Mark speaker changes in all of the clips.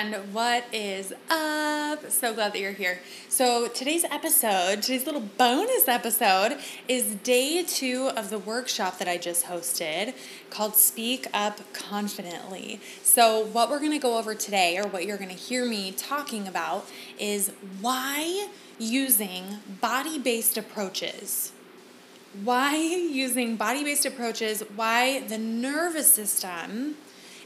Speaker 1: And what is up? So glad that you're here. So, today's episode, today's little bonus episode, is day two of the workshop that I just hosted called Speak Up Confidently. So, what we're gonna go over today, or what you're gonna hear me talking about, is why using body based approaches. Why using body based approaches, why the nervous system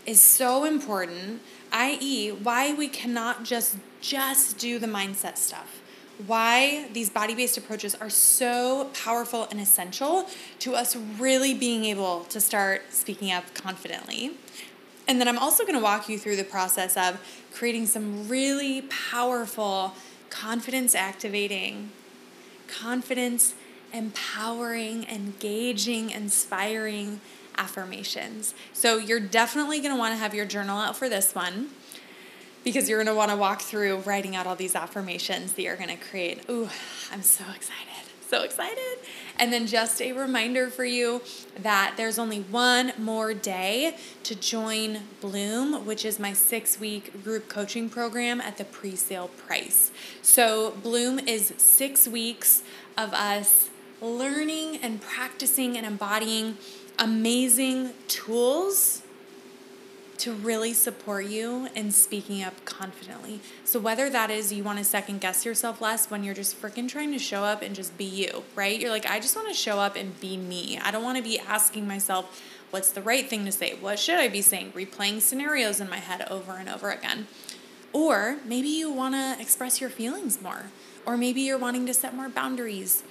Speaker 1: is so important i.e., why we cannot just just do the mindset stuff. Why these body-based approaches are so powerful and essential to us really being able to start speaking up confidently. And then I'm also going to walk you through the process of creating some really powerful confidence activating, confidence empowering, engaging, inspiring affirmations. So you're definitely going to want to have your journal out for this one because you're going to want to walk through writing out all these affirmations that you're going to create. Ooh, I'm so excited. So excited. And then just a reminder for you that there's only one more day to join Bloom, which is my six week group coaching program at the pre sale price. So, Bloom is six weeks of us learning and practicing and embodying amazing tools to really support you in speaking up confidently. So, whether that is you want to second guess yourself less when you're just freaking trying to show up and just be you, right? You're like, I just want to show up and be me. I don't want to be asking myself, what's the right thing to say? What should I be saying? Replaying scenarios in my head over and over again. Or maybe you want to express your feelings more. Or maybe you're wanting to set more boundaries.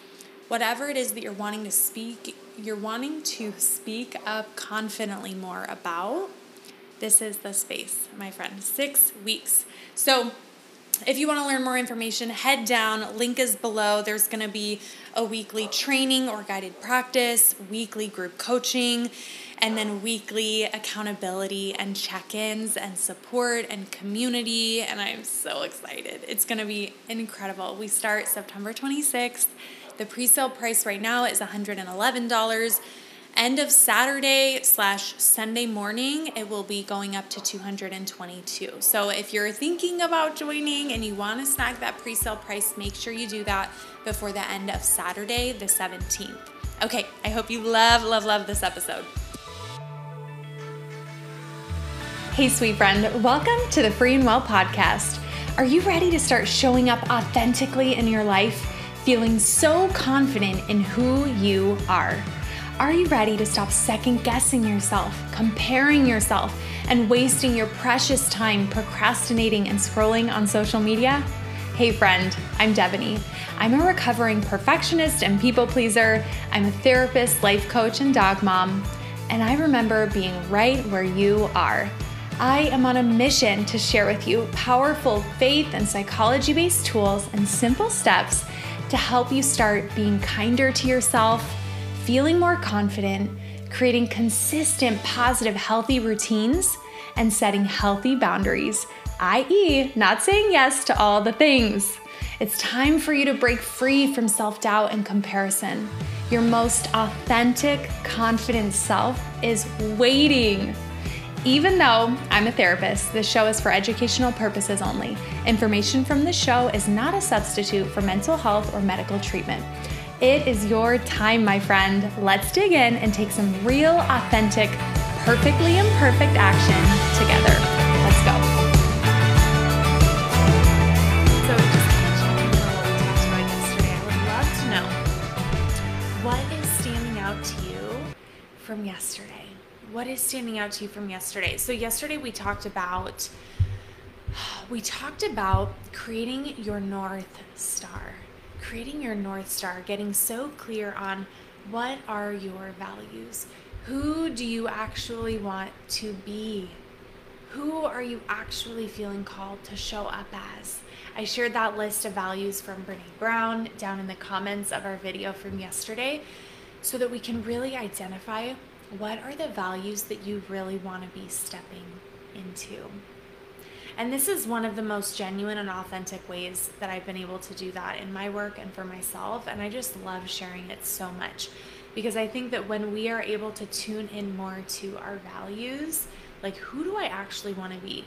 Speaker 1: Whatever it is that you're wanting to speak you're wanting to speak up confidently more about, this is the space, my friend. Six weeks. So, if you want to learn more information, head down. Link is below. There's going to be a weekly training or guided practice, weekly group coaching, and then weekly accountability and check ins and support and community. And I'm so excited. It's going to be incredible. We start September 26th. The pre-sale price right now is $111. End of Saturday slash Sunday morning, it will be going up to 222. So if you're thinking about joining and you want to snag that pre-sale price, make sure you do that before the end of Saturday, the 17th. Okay, I hope you love, love, love this episode. Hey, sweet friend, welcome to the Free and Well podcast. Are you ready to start showing up authentically in your life? Feeling so confident in who you are. Are you ready to stop second guessing yourself, comparing yourself, and wasting your precious time procrastinating and scrolling on social media? Hey, friend, I'm Devoney. I'm a recovering perfectionist and people pleaser. I'm a therapist, life coach, and dog mom. And I remember being right where you are. I am on a mission to share with you powerful faith and psychology based tools and simple steps to help you start being kinder to yourself, feeling more confident, creating consistent, positive, healthy routines, and setting healthy boundaries, i.e., not saying yes to all the things. It's time for you to break free from self doubt and comparison. Your most authentic, confident self is waiting even though I'm a therapist, this show is for educational purposes only. Information from the show is not a substitute for mental health or medical treatment. It is your time, my friend. Let's dig in and take some real, authentic, perfectly imperfect action is standing out to you from yesterday? So yesterday we talked about we talked about creating your north star. Creating your north star, getting so clear on what are your values? Who do you actually want to be? Who are you actually feeling called to show up as? I shared that list of values from Brene Brown down in the comments of our video from yesterday so that we can really identify what are the values that you really want to be stepping into? And this is one of the most genuine and authentic ways that I've been able to do that in my work and for myself. And I just love sharing it so much because I think that when we are able to tune in more to our values, like who do I actually want to be?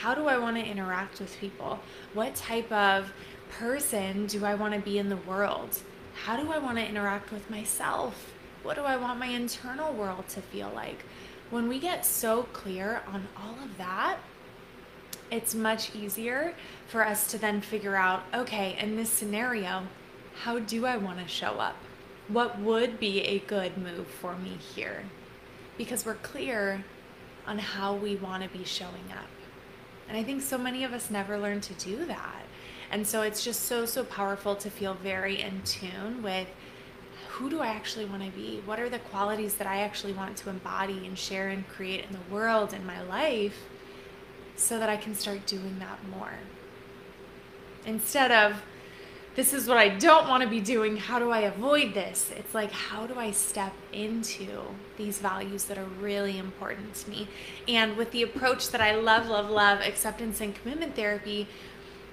Speaker 1: how do I want to interact with people? What type of person do I want to be in the world? How do I want to interact with myself? What do I want my internal world to feel like? When we get so clear on all of that, it's much easier for us to then figure out okay, in this scenario, how do I want to show up? What would be a good move for me here? Because we're clear on how we want to be showing up. And I think so many of us never learn to do that. And so it's just so, so powerful to feel very in tune with who do I actually want to be? What are the qualities that I actually want to embody and share and create in the world, in my life, so that I can start doing that more? Instead of, this is what I don't want to be doing. How do I avoid this? It's like, how do I step into these values that are really important to me? And with the approach that I love, love, love, acceptance and commitment therapy,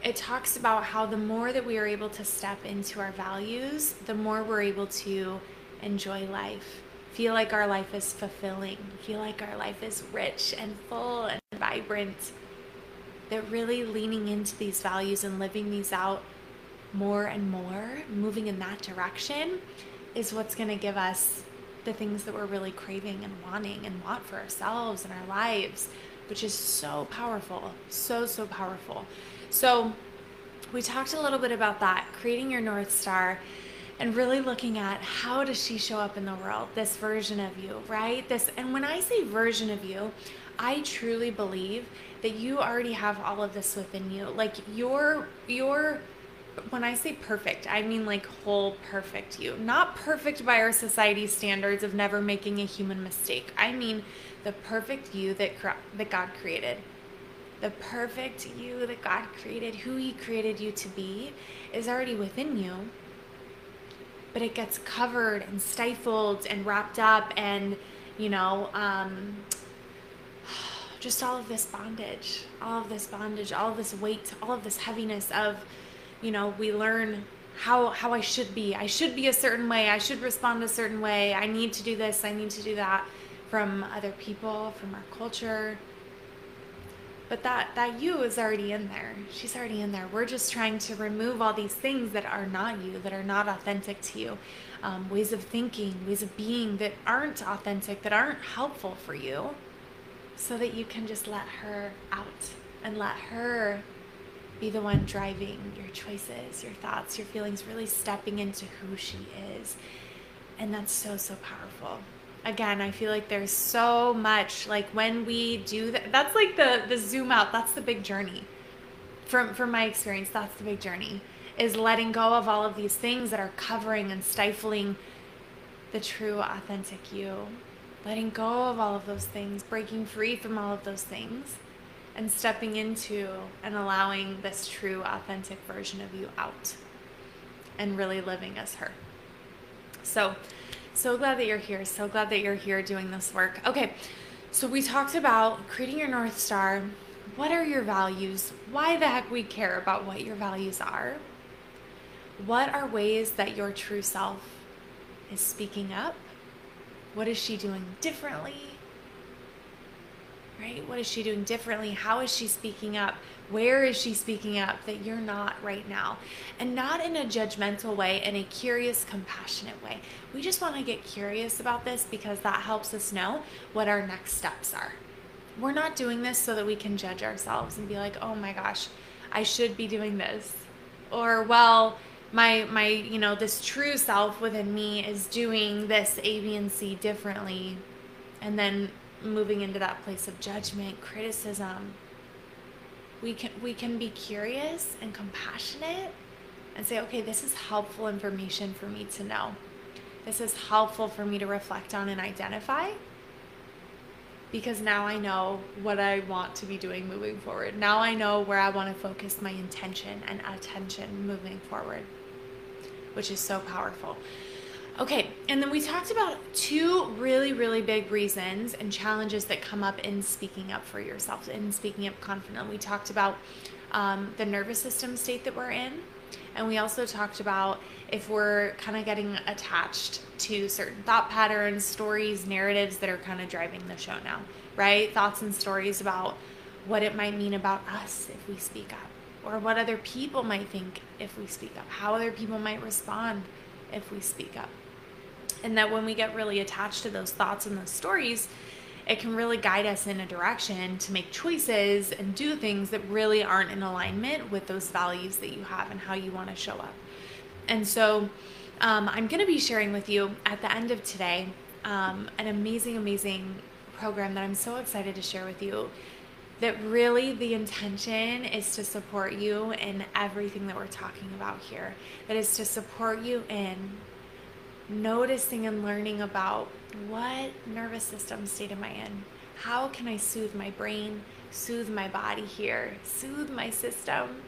Speaker 1: it talks about how the more that we are able to step into our values, the more we're able to enjoy life, feel like our life is fulfilling, feel like our life is rich and full and vibrant. That really leaning into these values and living these out more and more, moving in that direction, is what's going to give us the things that we're really craving and wanting and want for ourselves and our lives, which is so powerful. So, so powerful. So, we talked a little bit about that, creating your North Star and really looking at how does she show up in the world this version of you right this and when i say version of you i truly believe that you already have all of this within you like your your when I say perfect, I mean like whole perfect you. Not perfect by our society standards of never making a human mistake. I mean the perfect you that that God created. The perfect you that God created, who he created you to be is already within you. But it gets covered and stifled and wrapped up and, you know, um, just all of this bondage, all of this bondage, all of this weight, all of this heaviness of you know, we learn how how I should be. I should be a certain way. I should respond a certain way. I need to do this. I need to do that from other people, from our culture. But that that you is already in there. She's already in there. We're just trying to remove all these things that are not you, that are not authentic to you. Um, ways of thinking, ways of being that aren't authentic, that aren't helpful for you, so that you can just let her out and let her be the one driving your choices, your thoughts, your feelings, really stepping into who she is. And that's so, so powerful. Again, I feel like there's so much like when we do that, that's like the the zoom out, that's the big journey. From from my experience, that's the big journey is letting go of all of these things that are covering and stifling the true authentic you. Letting go of all of those things, breaking free from all of those things and stepping into and allowing this true, authentic version of you out and really living as her. So, so glad that you're here. So glad that you're here doing this work. Okay, so we talked about creating your North Star. What are your values? Why the heck we care about what your values are? What are ways that your true self is speaking up? What is she doing differently? right? What is she doing differently? How is she speaking up? Where is she speaking up that you're not right now? And not in a judgmental way, in a curious, compassionate way. We just want to get curious about this because that helps us know what our next steps are. We're not doing this so that we can judge ourselves and be like, oh my gosh, I should be doing this. Or, well, my my you know this true self within me is doing this a b and c differently and then moving into that place of judgment, criticism. We can we can be curious and compassionate and say, okay, this is helpful information for me to know. This is helpful for me to reflect on and identify because now I know what I want to be doing moving forward. Now I know where I want to focus my intention and attention moving forward, which is so powerful. Okay, and then we talked about two really, really big reasons and challenges that come up in speaking up for yourself, and speaking up confidently. We talked about um, the nervous system state that we're in, and we also talked about if we're kind of getting attached to certain thought patterns, stories, narratives that are kind of driving the show now, right? Thoughts and stories about what it might mean about us if we speak up, or what other people might think if we speak up, how other people might respond if we speak up. And that when we get really attached to those thoughts and those stories, it can really guide us in a direction to make choices and do things that really aren't in alignment with those values that you have and how you want to show up. And so, um, I'm going to be sharing with you at the end of today um, an amazing, amazing program that I'm so excited to share with you. That really the intention is to support you in everything that we're talking about here. That is to support you in noticing and learning about what nervous system state am I in? How can I soothe my brain, soothe my body here, soothe my system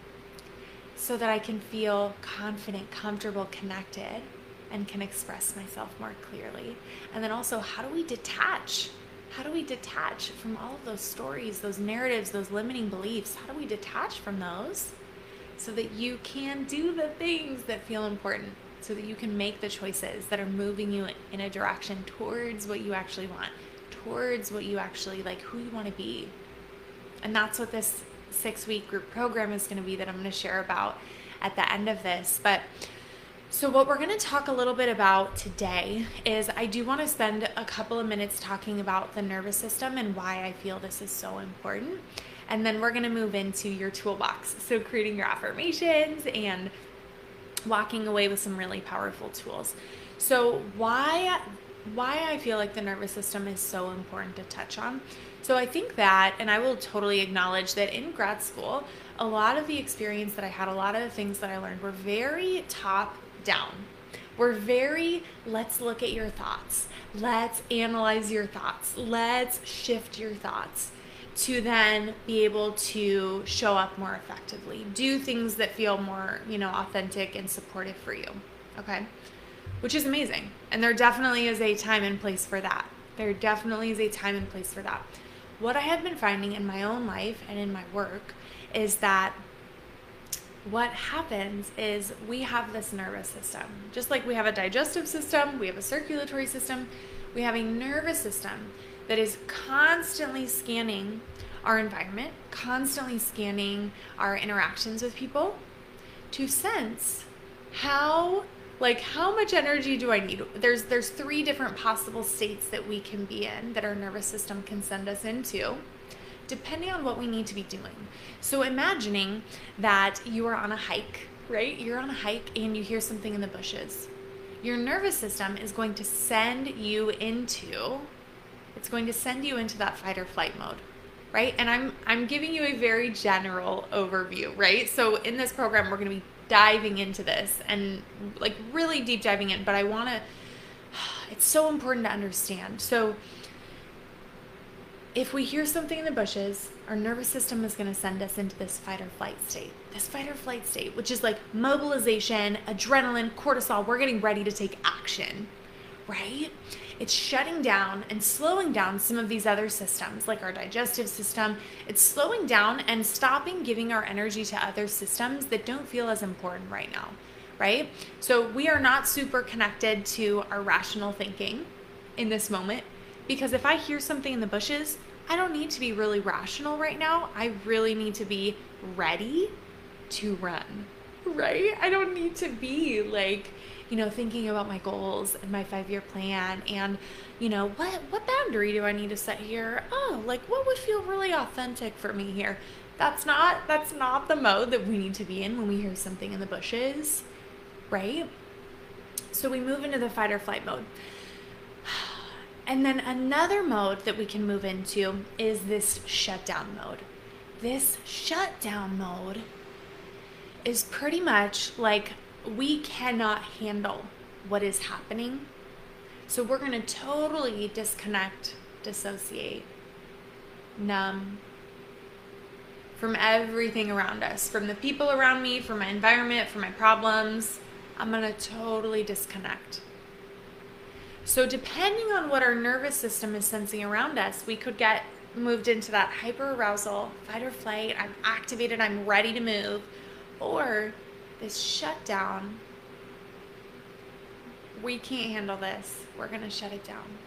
Speaker 1: so that I can feel confident, comfortable, connected, and can express myself more clearly? And then also, how do we detach? How do we detach from all of those stories, those narratives, those limiting beliefs? How do we detach from those so that you can do the things that feel important? So that you can make the choices that are moving you in a direction towards what you actually want, towards what you actually like, who you want to be. And that's what this six week group program is going to be that I'm going to share about at the end of this. But so, what we're going to talk a little bit about today is I do want to spend a couple of minutes talking about the nervous system and why I feel this is so important. And then we're going to move into your toolbox. So, creating your affirmations and walking away with some really powerful tools. So why why I feel like the nervous system is so important to touch on. So I think that and I will totally acknowledge that in grad school, a lot of the experience that I had, a lot of the things that I learned were very top down. We're very, let's look at your thoughts. Let's analyze your thoughts. Let's shift your thoughts to then be able to show up more effectively, do things that feel more, you know, authentic and supportive for you. Okay? Which is amazing. And there definitely is a time and place for that. There definitely is a time and place for that. What I have been finding in my own life and in my work is that what happens is we have this nervous system. Just like we have a digestive system, we have a circulatory system, we have a nervous system that is constantly scanning our environment, constantly scanning our interactions with people to sense how like how much energy do I need? There's there's three different possible states that we can be in that our nervous system can send us into depending on what we need to be doing. So imagining that you are on a hike, right? You're on a hike and you hear something in the bushes. Your nervous system is going to send you into it's going to send you into that fight or flight mode right? And i'm i'm giving you a very general overview right? So in this program we're going to be diving into this and like really deep diving in but i want to it's so important to understand. So if we hear something in the bushes, our nervous system is going to send us into this fight or flight state. This fight or flight state, which is like mobilization, adrenaline, cortisol, we're getting ready to take action, right? it's shutting down and slowing down some of these other systems, like our digestive system. It's slowing down and stopping giving our energy to other systems that don't feel as important right now, right? So we are not super connected to our rational thinking in this moment because if I hear something in the bushes, I don't need to be really rational right now. I really need to be ready to run, right? I don't need to be like, you know, thinking about my goals and my five year plan and, you know, what what boundary do I need to set here? Oh, like what would feel really authentic for me here? That's not that's not the mode that we need to be in when we hear something in the bushes, right? So we move into the fight or flight mode. And then another mode that we can move into is this shutdown mode. This shutdown mode is pretty much like we cannot handle what is happening. So we're going to totally disconnect, dissociate, numb from everything around us, from the people around me, from my environment, from my problems. I'm going to totally disconnect. So, depending on what our nervous system is sensing around us, we could get moved into that hyper arousal, fight or flight. I'm activated, I'm ready to move. Or this shutdown. We can't handle this. We're going to shut it down.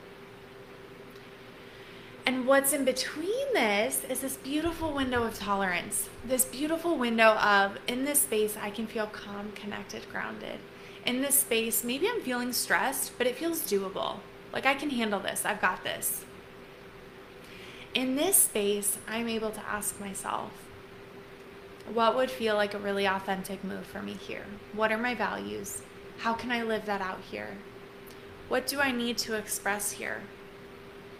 Speaker 1: And what's in between this is this beautiful window of tolerance. This beautiful window of, in this space, I can feel calm, connected, grounded. In this space, maybe I'm feeling stressed, but it feels doable. Like I can handle this, I've got this. In this space, I'm able to ask myself, what would feel like a really authentic move for me here? What are my values? How can I live that out here? What do I need to express here?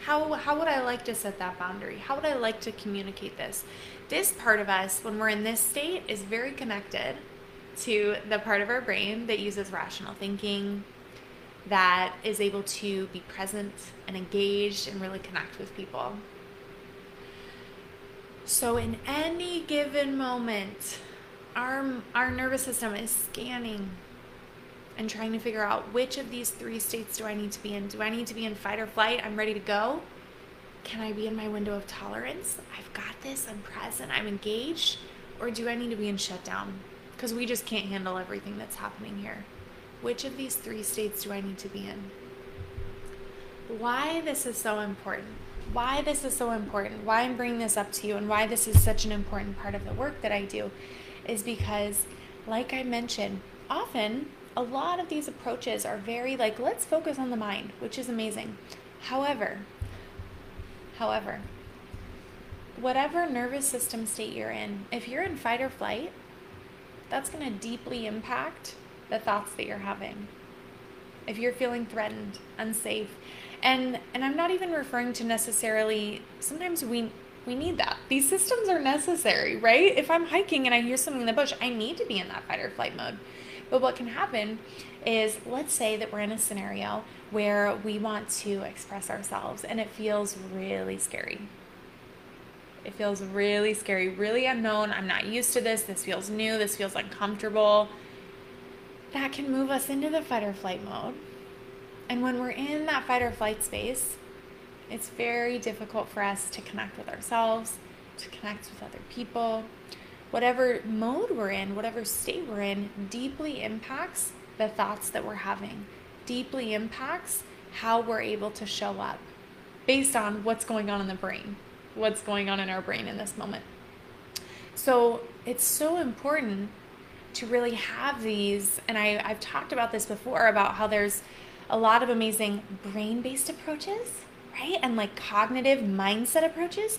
Speaker 1: How, how would I like to set that boundary? How would I like to communicate this? This part of us, when we're in this state, is very connected to the part of our brain that uses rational thinking, that is able to be present and engaged and really connect with people. So, in any given moment, our, our nervous system is scanning and trying to figure out which of these three states do I need to be in. Do I need to be in fight or flight? I'm ready to go. Can I be in my window of tolerance? I've got this. I'm present. I'm engaged. Or do I need to be in shutdown? Because we just can't handle everything that's happening here. Which of these three states do I need to be in? Why this is so important. Why this is so important. Why I'm bringing this up to you and why this is such an important part of the work that I do is because, like I mentioned, often a lot of these approaches are very like, let's focus on the mind, which is amazing. However, however, whatever nervous system state you're in, if you're in fight or flight, that's going to deeply impact the thoughts that you're having. If you're feeling threatened, unsafe, and and I'm not even referring to necessarily sometimes we we need that. These systems are necessary, right? If I'm hiking and I hear something in the bush, I need to be in that fight or flight mode. But what can happen is let's say that we're in a scenario where we want to express ourselves and it feels really scary. It feels really scary, really unknown. I'm not used to this. This feels new. This feels uncomfortable. That can move us into the fight or flight mode. And when we're in that fight or flight space, it's very difficult for us to connect with ourselves, to connect with other people, whatever mode we're in, whatever state we're in, deeply impacts the thoughts that we're having, deeply impacts how we're able to show up based on what's going on in the brain, what's going on in our brain in this moment. So it's so important to really have these, and I, I've talked about this before about how there's a lot of amazing brain based approaches, right? And like cognitive mindset approaches.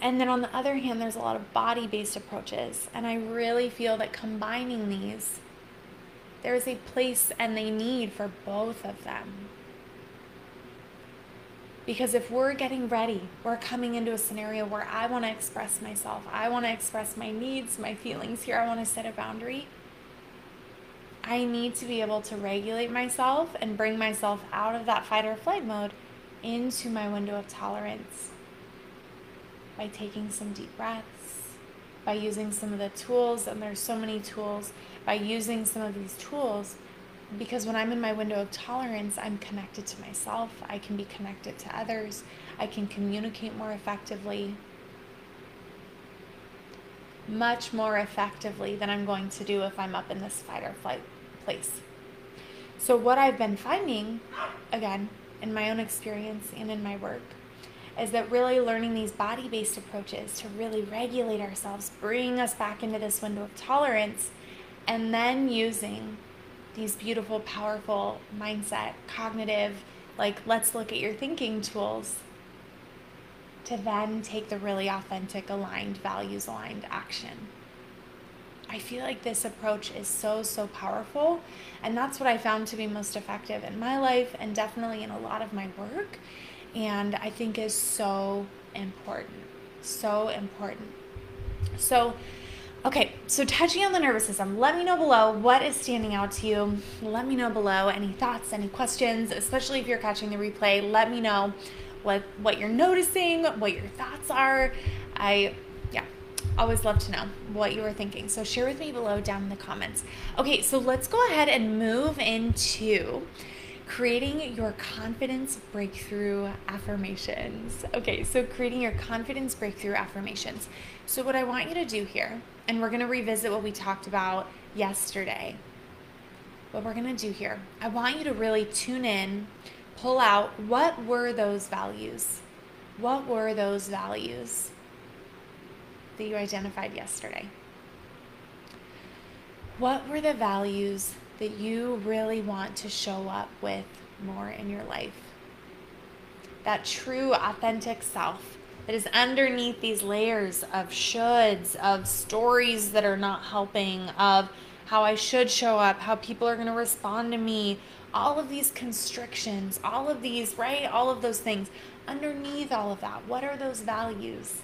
Speaker 1: And then on the other hand, there's a lot of body based approaches. And I really feel that combining these, there's a place and a need for both of them. Because if we're getting ready, we're coming into a scenario where I want to express myself, I want to express my needs, my feelings here, I want to set a boundary. I need to be able to regulate myself and bring myself out of that fight or flight mode into my window of tolerance by taking some deep breaths, by using some of the tools, and there's so many tools, by using some of these tools, because when I'm in my window of tolerance, I'm connected to myself, I can be connected to others, I can communicate more effectively, much more effectively than I'm going to do if I'm up in this fight or flight place. So, what I've been finding, again, in my own experience and in my work, is that really learning these body based approaches to really regulate ourselves, bring us back into this window of tolerance, and then using these beautiful, powerful mindset, cognitive, like let's look at your thinking tools to then take the really authentic, aligned, values aligned action. I feel like this approach is so, so powerful. And that's what I found to be most effective in my life and definitely in a lot of my work and I think is so important. So important. So, okay, so touching on the nervous system, let me know below what is standing out to you. Let me know below any thoughts, any questions, especially if you're catching the replay. Let me know what what you're noticing, what your thoughts are. I always love to know what you are thinking. So share with me below down in the comments. Okay, so let's go ahead and move into creating your confidence breakthrough affirmations. Okay, so creating your confidence breakthrough affirmations. So, what I want you to do here, and we're gonna revisit what we talked about yesterday. What we're gonna do here, I want you to really tune in, pull out what were those values? what were those values that you identified yesterday? What were the values that you really want to show up with more in your life? That true, authentic self that is underneath these layers of shoulds, of stories that are not helping, of how I should show up, how people are going to respond to me, all of these constrictions, all of these, right? All of those things. Underneath all of that, what are those values?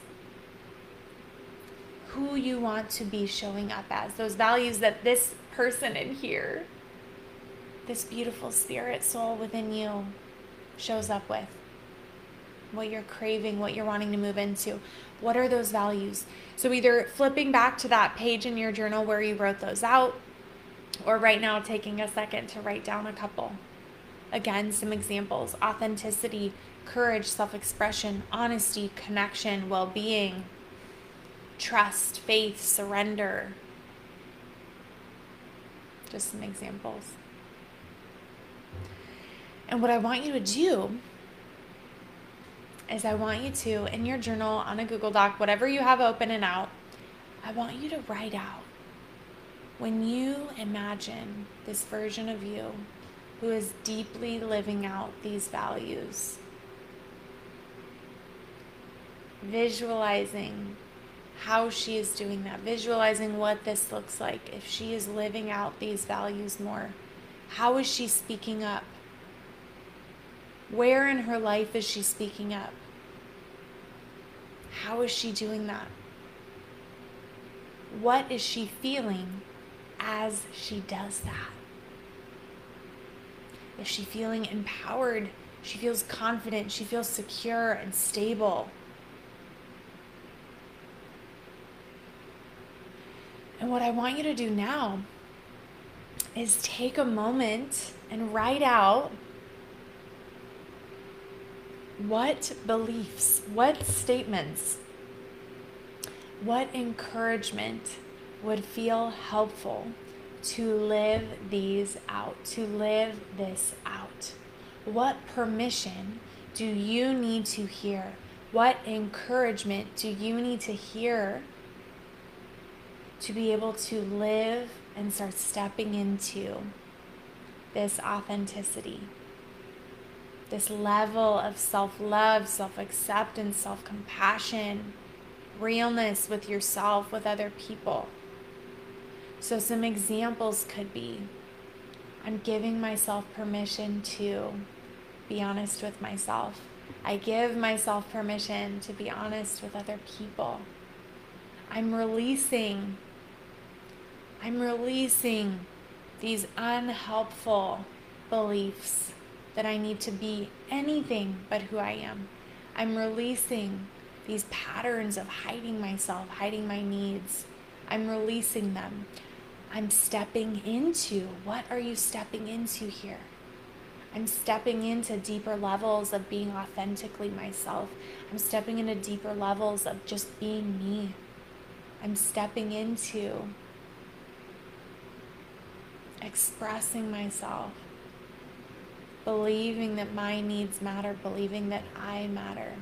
Speaker 1: Who you want to be showing up as, those values that this person in here, this beautiful spirit soul within you, shows up with what you're craving, what you're wanting to move into. What are those values? So, either flipping back to that page in your journal where you wrote those out, or right now taking a second to write down a couple. Again, some examples authenticity, courage, self expression, honesty, connection, well being, trust, faith, surrender. Just some examples. And what I want you to do is I want you to, in your journal, on a Google Doc, whatever you have open and out, I want you to write out when you imagine this version of you who is deeply living out these values. Visualizing how she is doing that, visualizing what this looks like if she is living out these values more. How is she speaking up? Where in her life is she speaking up? How is she doing that? What is she feeling as she does that? Is she feeling empowered? She feels confident. She feels secure and stable. And what I want you to do now is take a moment and write out what beliefs, what statements, what encouragement would feel helpful to live these out, to live this out? What permission do you need to hear? What encouragement do you need to hear to be able to live and start stepping into this authenticity? this level of self love, self acceptance, self compassion, realness with yourself, with other people. So, some examples could be I'm giving myself permission to be honest with myself. I give myself permission to be honest with other people. I'm releasing, I'm releasing these unhelpful beliefs that I need to be anything but who I am. I'm releasing these patterns of hiding myself, hiding my needs. I'm releasing them. I'm stepping into what are you stepping into here? I'm stepping into deeper levels of being authentically myself. I'm stepping into deeper levels of just being me. I'm stepping into expressing myself believing that my needs matter, believing that I matter.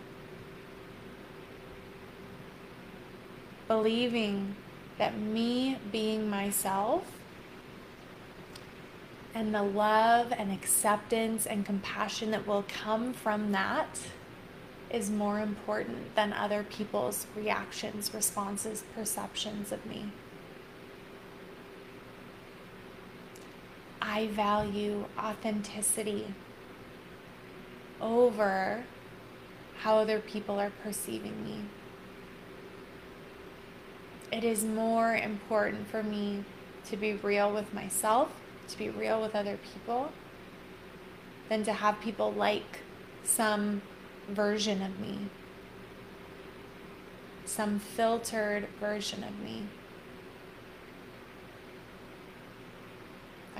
Speaker 1: Believing that me being myself and the love and acceptance and compassion that will come from that is more important than other people's reactions, responses, perceptions of me. I value authenticity over how other people are perceiving me. It is more important for me to be real with myself, to be real with other people, than to have people like some version of me, some filtered version of me.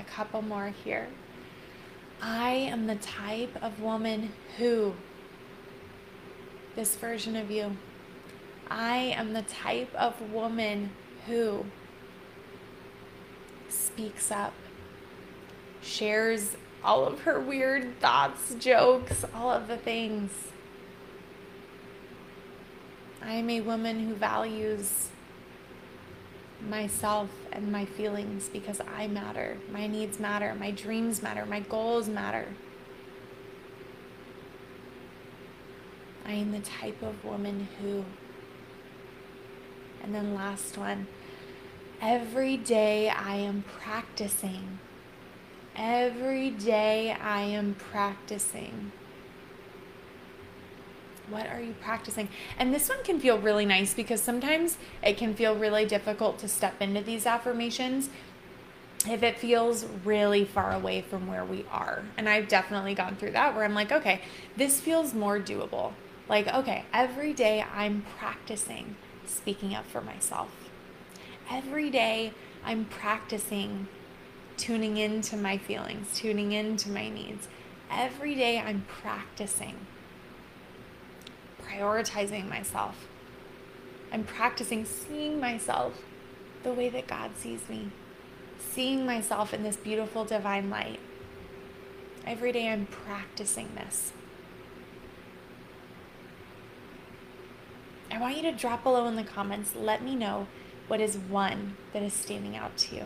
Speaker 1: a couple more here. I am the type of woman who, this version of you, I am the type of woman who speaks up, shares all of her weird thoughts, jokes, all of the things. I am a woman who values myself and my feelings because I matter. My needs matter. My dreams matter. My goals matter. I am the type of woman who. And then, last one every day I am practicing. Every day I am practicing. What are you practicing? And this one can feel really nice because sometimes it can feel really difficult to step into these affirmations if it feels really far away from where we are. And I've definitely gone through that where I'm like, okay, this feels more doable. Like, okay, every day I'm practicing speaking up for myself. Every day I'm practicing tuning into my feelings, tuning into my needs. Every day I'm practicing prioritizing myself. I'm practicing seeing myself the way that God sees me, seeing myself in this beautiful divine light. Every day I'm practicing this. I want you to drop below in the comments. Let me know what is one that is standing out to you.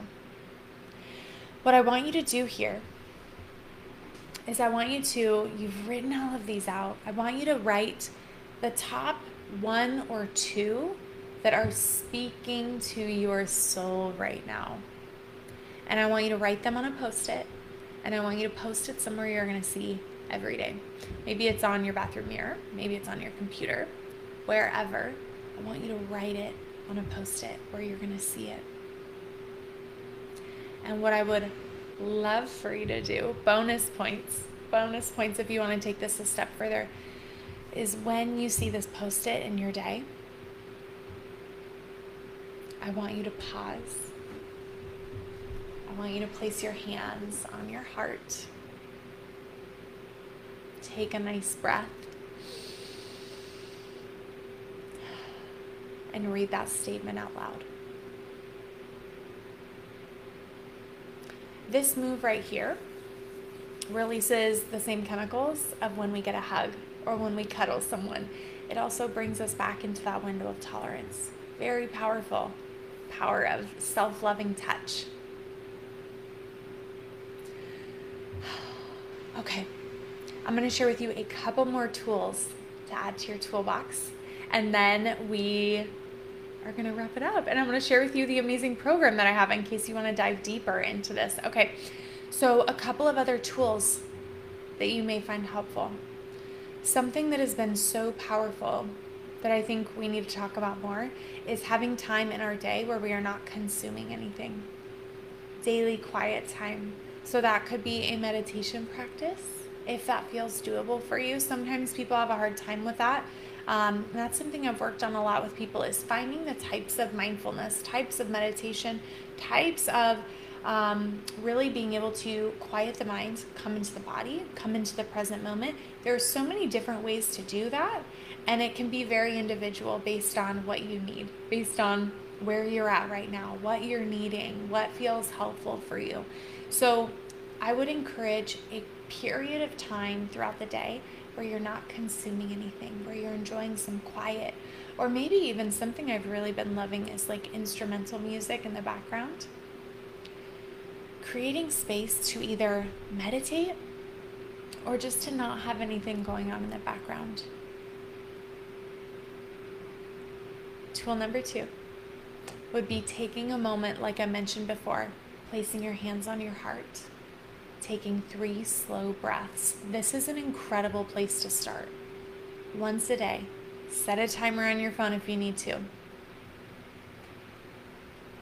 Speaker 1: What I want you to do here is I want you to, you've written all of these out. I want you to write the top one or two that are speaking to your soul right now. And I want you to write them on a post it, and I want you to post it somewhere you're going to see every day. Maybe it's on your bathroom mirror, maybe it's on your computer, wherever. I want you to write it on a post it where you're going to see it. And what I would love for you to do, bonus points, bonus points if you want to take this a step further is when you see this post it in your day, I want you to pause. I want you to place your hands on your heart. Take a nice breath. And read that statement out loud. This move right here releases the same chemicals of when we get a hug or when we cuddle someone. It also brings us back into that window of tolerance. Very powerful power of self loving touch. Okay, I'm going to share with you a couple more tools to add to your toolbox, and then we are going to wrap it up. And I'm going to share with you the amazing program that I have in case you want to dive deeper into this. Okay, so a couple of other tools that you may find helpful. Something that has been so powerful that I think we need to talk about more is having time in our day where we are not consuming anything. Daily quiet time. So that could be a meditation practice if that feels doable for you. Sometimes people have a hard time with that. Um, that's something I've worked on a lot with people is finding the types of mindfulness, types of meditation, types of um, really being able to quiet the mind, come into the body, come into the present moment. There are so many different ways to do that, and it can be very individual based on what you need, based on where you're at right now, what you're needing, what feels helpful for you. So, I would encourage a period of time throughout the day where you're not consuming anything, where you're enjoying some quiet, or maybe even something I've really been loving is like instrumental music in the background creating space to either meditate or just to not have anything going on in the background. Tool number two would be taking a moment, like I mentioned before, placing your hands on your heart, taking three slow breaths. This is an incredible place to start. Once a day, set a timer on your phone if you need to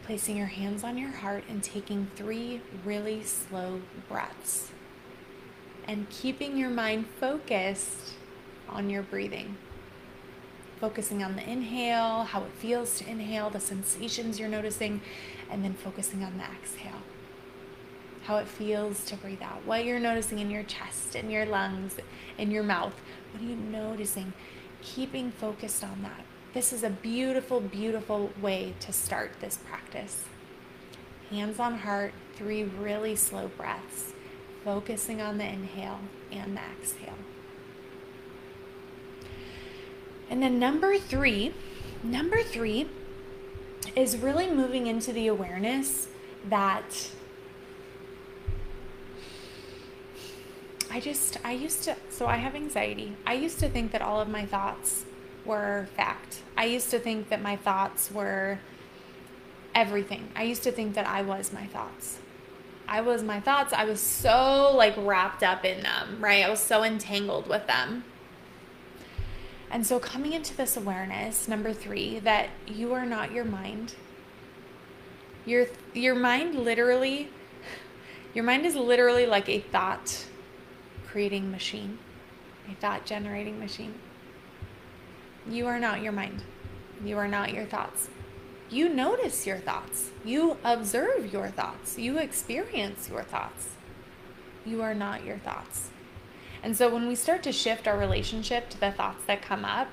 Speaker 1: placing your hands on your heart and taking three really slow breaths. And keeping your mind focused on your breathing. Focusing on the inhale, how it feels to inhale, the sensations you're noticing, and then focusing on the exhale. How it feels to breathe out, what you're noticing in your chest, in your lungs, in your mouth. What are you noticing? Keeping focused on that. This is a beautiful, beautiful way to start this practice. Hands on heart, three really slow breaths, focusing on the inhale and the exhale. And then number three, number three is really moving into the awareness that I just, I used to, so I have anxiety. I used to think that all of my thoughts were fact. I used to think that my thoughts were everything. I used to think that I was my thoughts. I was my thoughts. I was so like wrapped up in them, right? I was so entangled with them. And so, coming into this awareness, number three, that you are not your mind. Your, your mind literally, your mind is literally like a thought creating machine, a thought generating machine. You are not your mind. You are not your thoughts. You notice your thoughts. You observe your thoughts. You experience your thoughts. You are not your thoughts. And so when we start to shift our relationship to the thoughts that come up,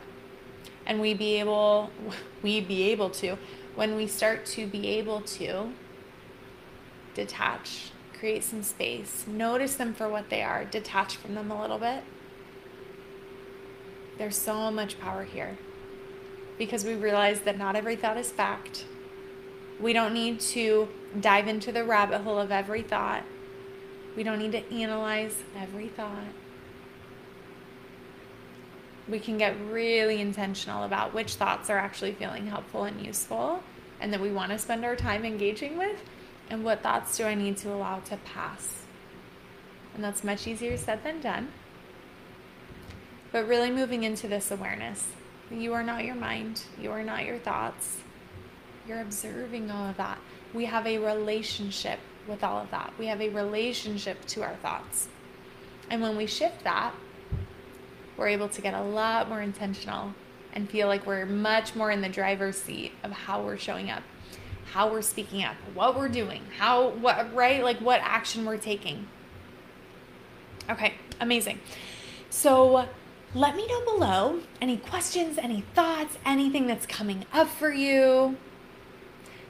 Speaker 1: and we be able we be able to when we start to be able to detach, create some space, notice them for what they are, detach from them a little bit. There's so much power here because we realize that not every thought is fact. We don't need to dive into the rabbit hole of every thought. We don't need to analyze every thought we can get really intentional about which thoughts are actually feeling helpful and useful and that we want to spend our time engaging with, and what thoughts do I need to allow to pass. And that's much easier said than done. But really moving into this awareness you are not your mind, you are not your thoughts. You're observing all of that. We have a relationship with all of that. We have a relationship to our thoughts. And when we shift that, we're able to get a lot more intentional and feel like we're much more in the driver's seat of how we're showing up, how we're speaking up, what we're doing, how, what, right? Like what action we're taking. Okay, amazing. So let me know below any questions, any thoughts, anything that's coming up for you.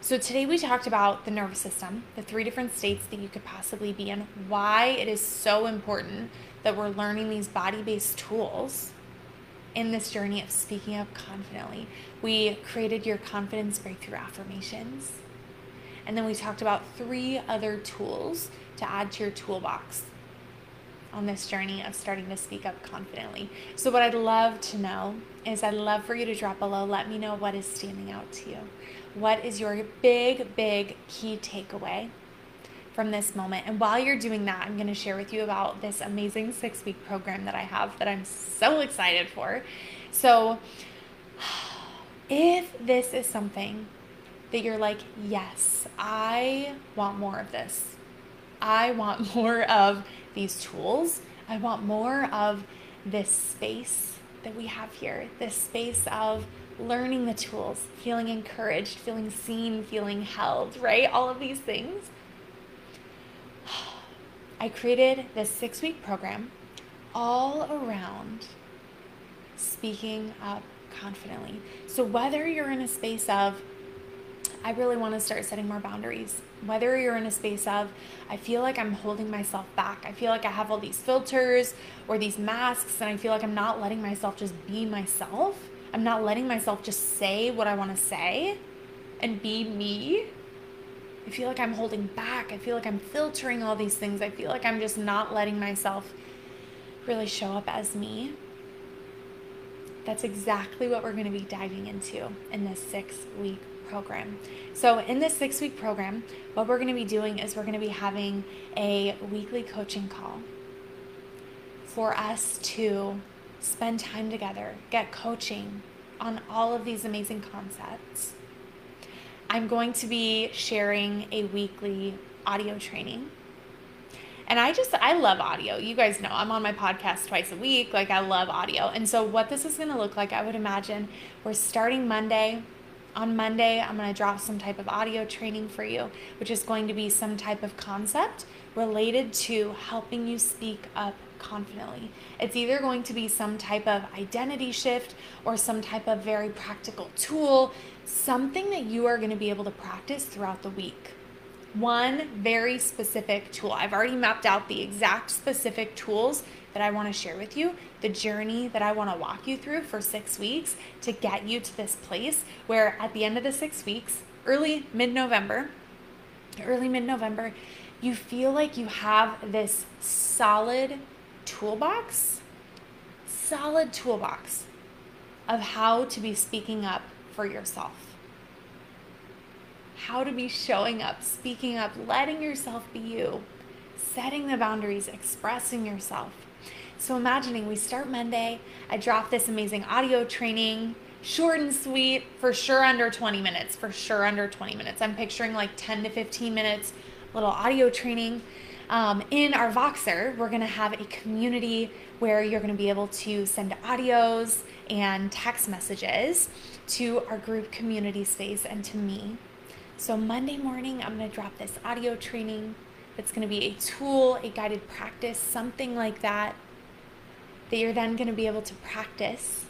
Speaker 1: So, today we talked about the nervous system, the three different states that you could possibly be in, why it is so important that we're learning these body based tools in this journey of speaking up confidently. We created your confidence breakthrough affirmations. And then we talked about three other tools to add to your toolbox on this journey of starting to speak up confidently. So, what I'd love to know is I'd love for you to drop below. Let me know what is standing out to you. What is your big, big key takeaway from this moment? And while you're doing that, I'm going to share with you about this amazing six week program that I have that I'm so excited for. So, if this is something that you're like, yes, I want more of this, I want more of these tools, I want more of this space that we have here, this space of learning the tools, feeling encouraged, feeling seen, feeling held, right? All of these things. I created this six week program all around speaking up confidently. So, whether you're in a space of, I really want to start setting more boundaries, whether you're in a space of, I feel like I'm holding myself back, I feel like I have all these filters or these masks, and I feel like I'm not letting myself just be myself I'm not letting myself just say what I want to say and be me. I feel like I'm holding back. I feel like I'm filtering all these things. I feel like I'm just not letting myself really show up as me. That's exactly what we're going to be diving into in this six week program. So, in this six week program, what we're going to be doing is we're going to be having a weekly coaching call for us to spend time together, get coaching on all of these amazing concepts. I'm going to be sharing a weekly audio training. And I just, I love audio. You guys know I'm on my podcast twice a week. Like, I love audio. And so, what this is going to look like, I would imagine we're starting Monday. On Monday, I'm going to drop some type of audio training for you, which is going to be some type of concept related to helping you speak up confidently. It's either going to be some type of identity shift or some type of very practical tool, something that you are going to be able to practice throughout the week. One very specific tool. I've already mapped out the exact specific tools that I want to share with you, the journey that I want to walk you through for six weeks to get you to this place where at the end of the six weeks, early mid November, early mid November, you feel like you have this solid toolbox, solid toolbox of how to be speaking up for yourself. How to be showing up, speaking up, letting yourself be you, setting the boundaries, expressing yourself. So, imagining we start Monday, I drop this amazing audio training, short and sweet, for sure under 20 minutes, for sure under 20 minutes. I'm picturing like 10 to 15 minutes, little audio training. Um, in our Voxer, we're to have a community where you're to be able to send audios and text messages to our group community space and to me. So, Monday morning, I'm to drop this audio training. It's to be a tool, a guided practice, something like that, that you're then going to be able to practice.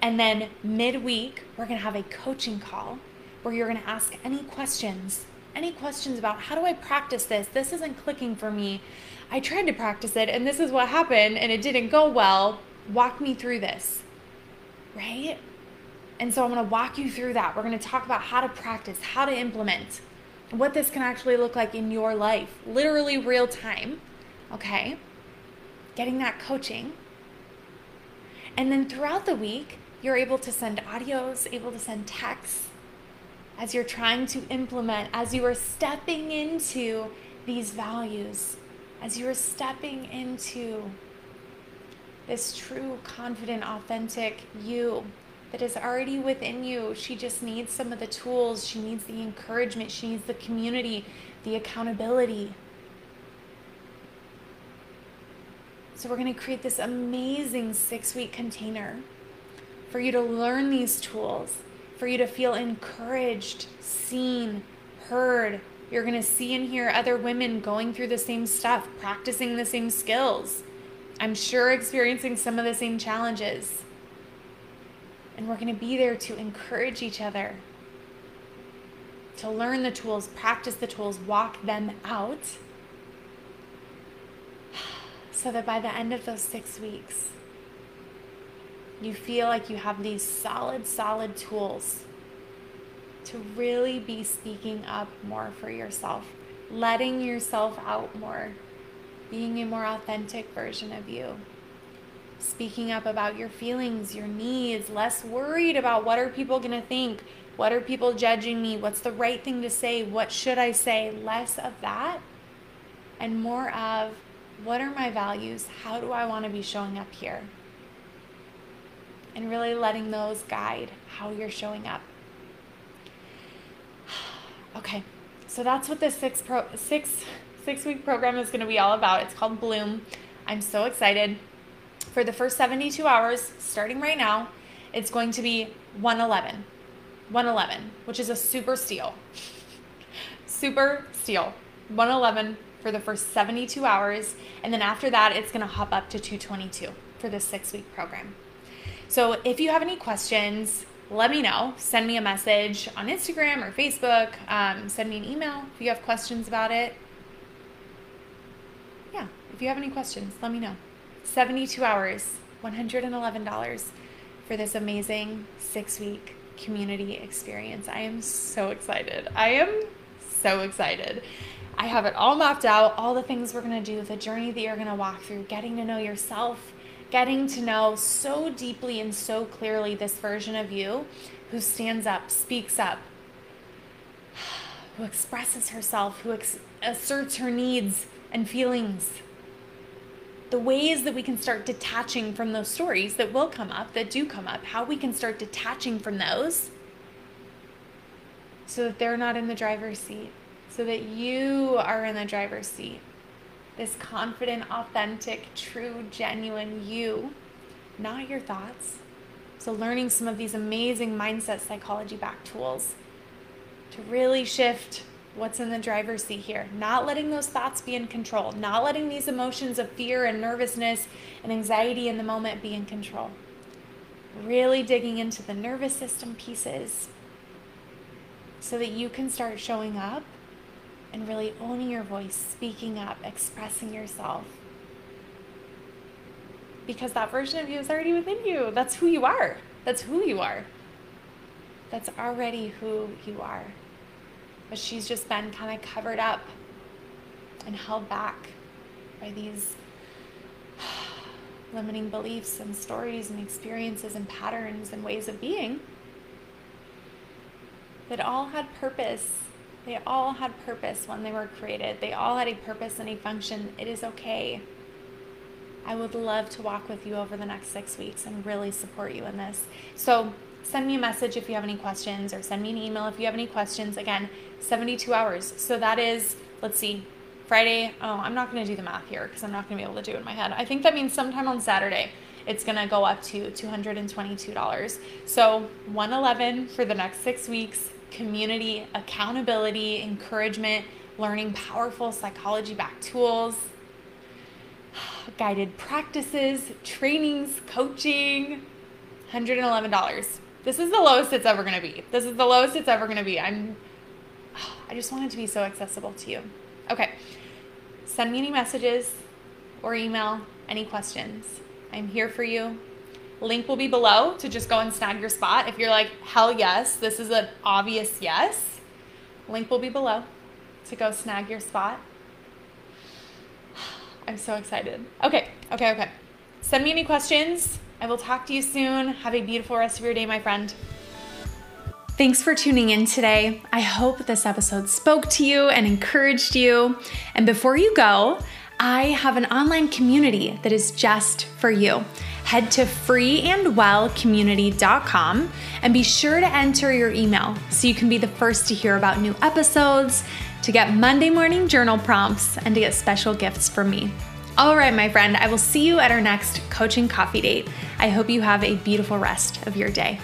Speaker 1: And then midweek, we're going to have a coaching call where you're going to ask any questions, any questions about how do I practice this? This isn't clicking for me. I tried to practice it and this is what happened and it didn't go well. Walk me through this right? And so I'm going to walk you through that. We're going to talk about how to practice, how to implement, what this can actually look like in your life, literally real time. Okay? Getting that coaching. And then throughout the week, you're able to send audios, able to send texts as you're trying to implement, as you are stepping into these values, as you are stepping into this true, confident, authentic you that is already within you. She just needs some of the tools, she needs the encouragement, she needs the community, the accountability. So, we're going to create this amazing six week container for you to learn these tools, for you to feel encouraged, seen, heard. You're going to see and hear other women going through the same stuff, practicing the same skills. I'm sure experiencing some of the same challenges. And we're going to be there to encourage each other, to learn the tools, practice the tools, walk them out, so that by the end of those six weeks, you feel like you have these solid, solid tools to really be speaking up more for yourself, letting yourself out more being a more authentic version of you. Speaking up about your feelings, your needs, less worried about what are people going to think? What are people judging me? What's the right thing to say? What should I say? Less of that and more of what are my values? How do I want to be showing up here? And really letting those guide how you're showing up. Okay, so that's what this six pro six six week program is going to be all about. It's called Bloom. I'm so excited. For the first 72 hours, starting right now, it's going to be 111. 111, which is a super steal. super steal. 111 for the first 72 hours. And then after that, it's going to hop up to 222 for this six week program. So if you have any questions, let me know. Send me a message on Instagram or Facebook. Um, send me an email if you have questions about it. Yeah, if you have any questions, let me know. 72 hours, $111 for this amazing six week community experience. I am so excited. I am so excited. I have it all mapped out, all the things we're going to do, the journey that you're going to walk through, getting to know yourself, getting to know so deeply and so clearly this version of you who stands up, speaks up, who expresses herself, who ex- asserts her needs and feelings. The ways that we can start detaching from those stories that will come up, that do come up, how we can start detaching from those so that they're not in the driver's seat, so that you are in the driver's seat. This confident, authentic, true, genuine you, not your thoughts. So, learning some of these amazing mindset psychology back tools to really shift what's in the driver's seat here. Not letting those thoughts be in control, not letting these emotions of fear and nervousness and anxiety in the moment be in control. Really digging into the nervous system pieces so that you can start showing up and really owning your voice, speaking up, expressing yourself. because that version of you is already within you. That's who you are. That's who you are. That's already who you are. But she's just been kind of covered up and held back by these limiting beliefs and stories and experiences and patterns and ways of being that all had purpose. They all had purpose when they were created. They all had a purpose and a function. It is okay. I would love to walk with you over the next six weeks and really support you in this. So, send me a message if you have any questions or send me an email if you have any questions. Again, 72 hours. So, that is, let's see, Friday. Oh, I'm not going to do the math here because I'm not going to be able to do it in my head. I think that means sometime on Saturday it's going to go up to $222. So, 111 for the next 6 weeks, community, accountability, encouragement, learning powerful psychology backed tools, guided practices, trainings, coaching, $111. This is the lowest it's ever going to be. This is the lowest it's ever going to be. I'm I just want it to be so accessible to you. Okay. Send me any messages or email any questions. I'm here for you. Link will be below to just go and snag your spot. If you're like, hell yes, this is an obvious yes, link will be below to go snag your spot. I'm so excited. Okay, okay, okay. Send me any questions. I will talk to you soon. Have a beautiful rest of your day, my friend. Thanks for tuning in today. I hope this episode spoke to you and encouraged you. And before you go, I have an online community that is just for you. Head to freeandwellcommunity.com and be sure to enter your email so you can be the first to hear about new episodes, to get Monday morning journal prompts, and to get special gifts from me. All right, my friend, I will see you at our next coaching coffee date. I hope you have a beautiful rest of your day.